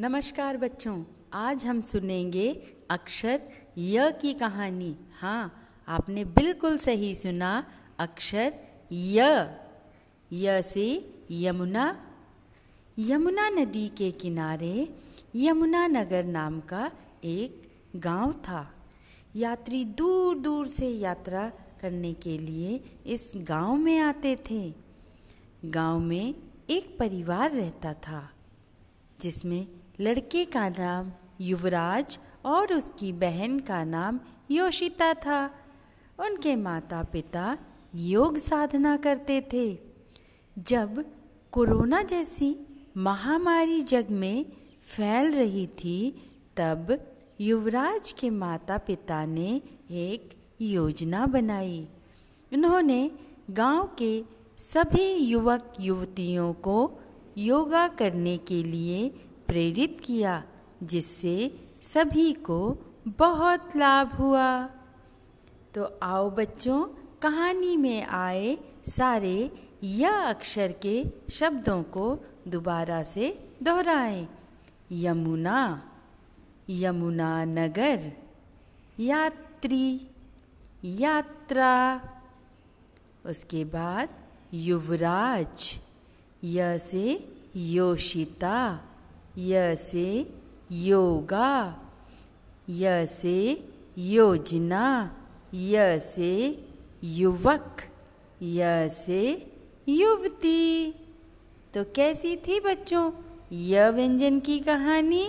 नमस्कार बच्चों, आज हम सुनेंगे अक्षर य की कहानी। हाँ आपने बिल्कुल सही सुना, अक्षर य। य से यमुना। यमुना नदी के किनारे यमुना नगर नाम का एक गाँव था। यात्री दूर दूर से यात्रा करने के लिए इस गाँव में आते थे। गाँव में एक परिवार रहता था, जिसमें लड़के का नाम युवराज और उसकी बहन का नाम योशिता था। उनके माता पिता योग साधना करते थे। जब कोरोना जैसी महामारी जग में फैल रही थी, तब युवराज के माता पिता ने एक योजना बनाई। उन्होंने गाँव के सभी युवक युवतियों को योगा करने के लिए प्रेरित किया, जिससे सभी को बहुत लाभ हुआ। तो आओ बच्चों, कहानी में आए सारे या अक्षर के शब्दों को दोबारा से दोहराएँ। यमुना यमुना नगर, यात्री, यात्रा। उसके बाद युवराज, य से योशिता। य से योगा य से योजना य से युवक य से युवती। तो कैसी थी बच्चों यह व्यंजन की कहानी?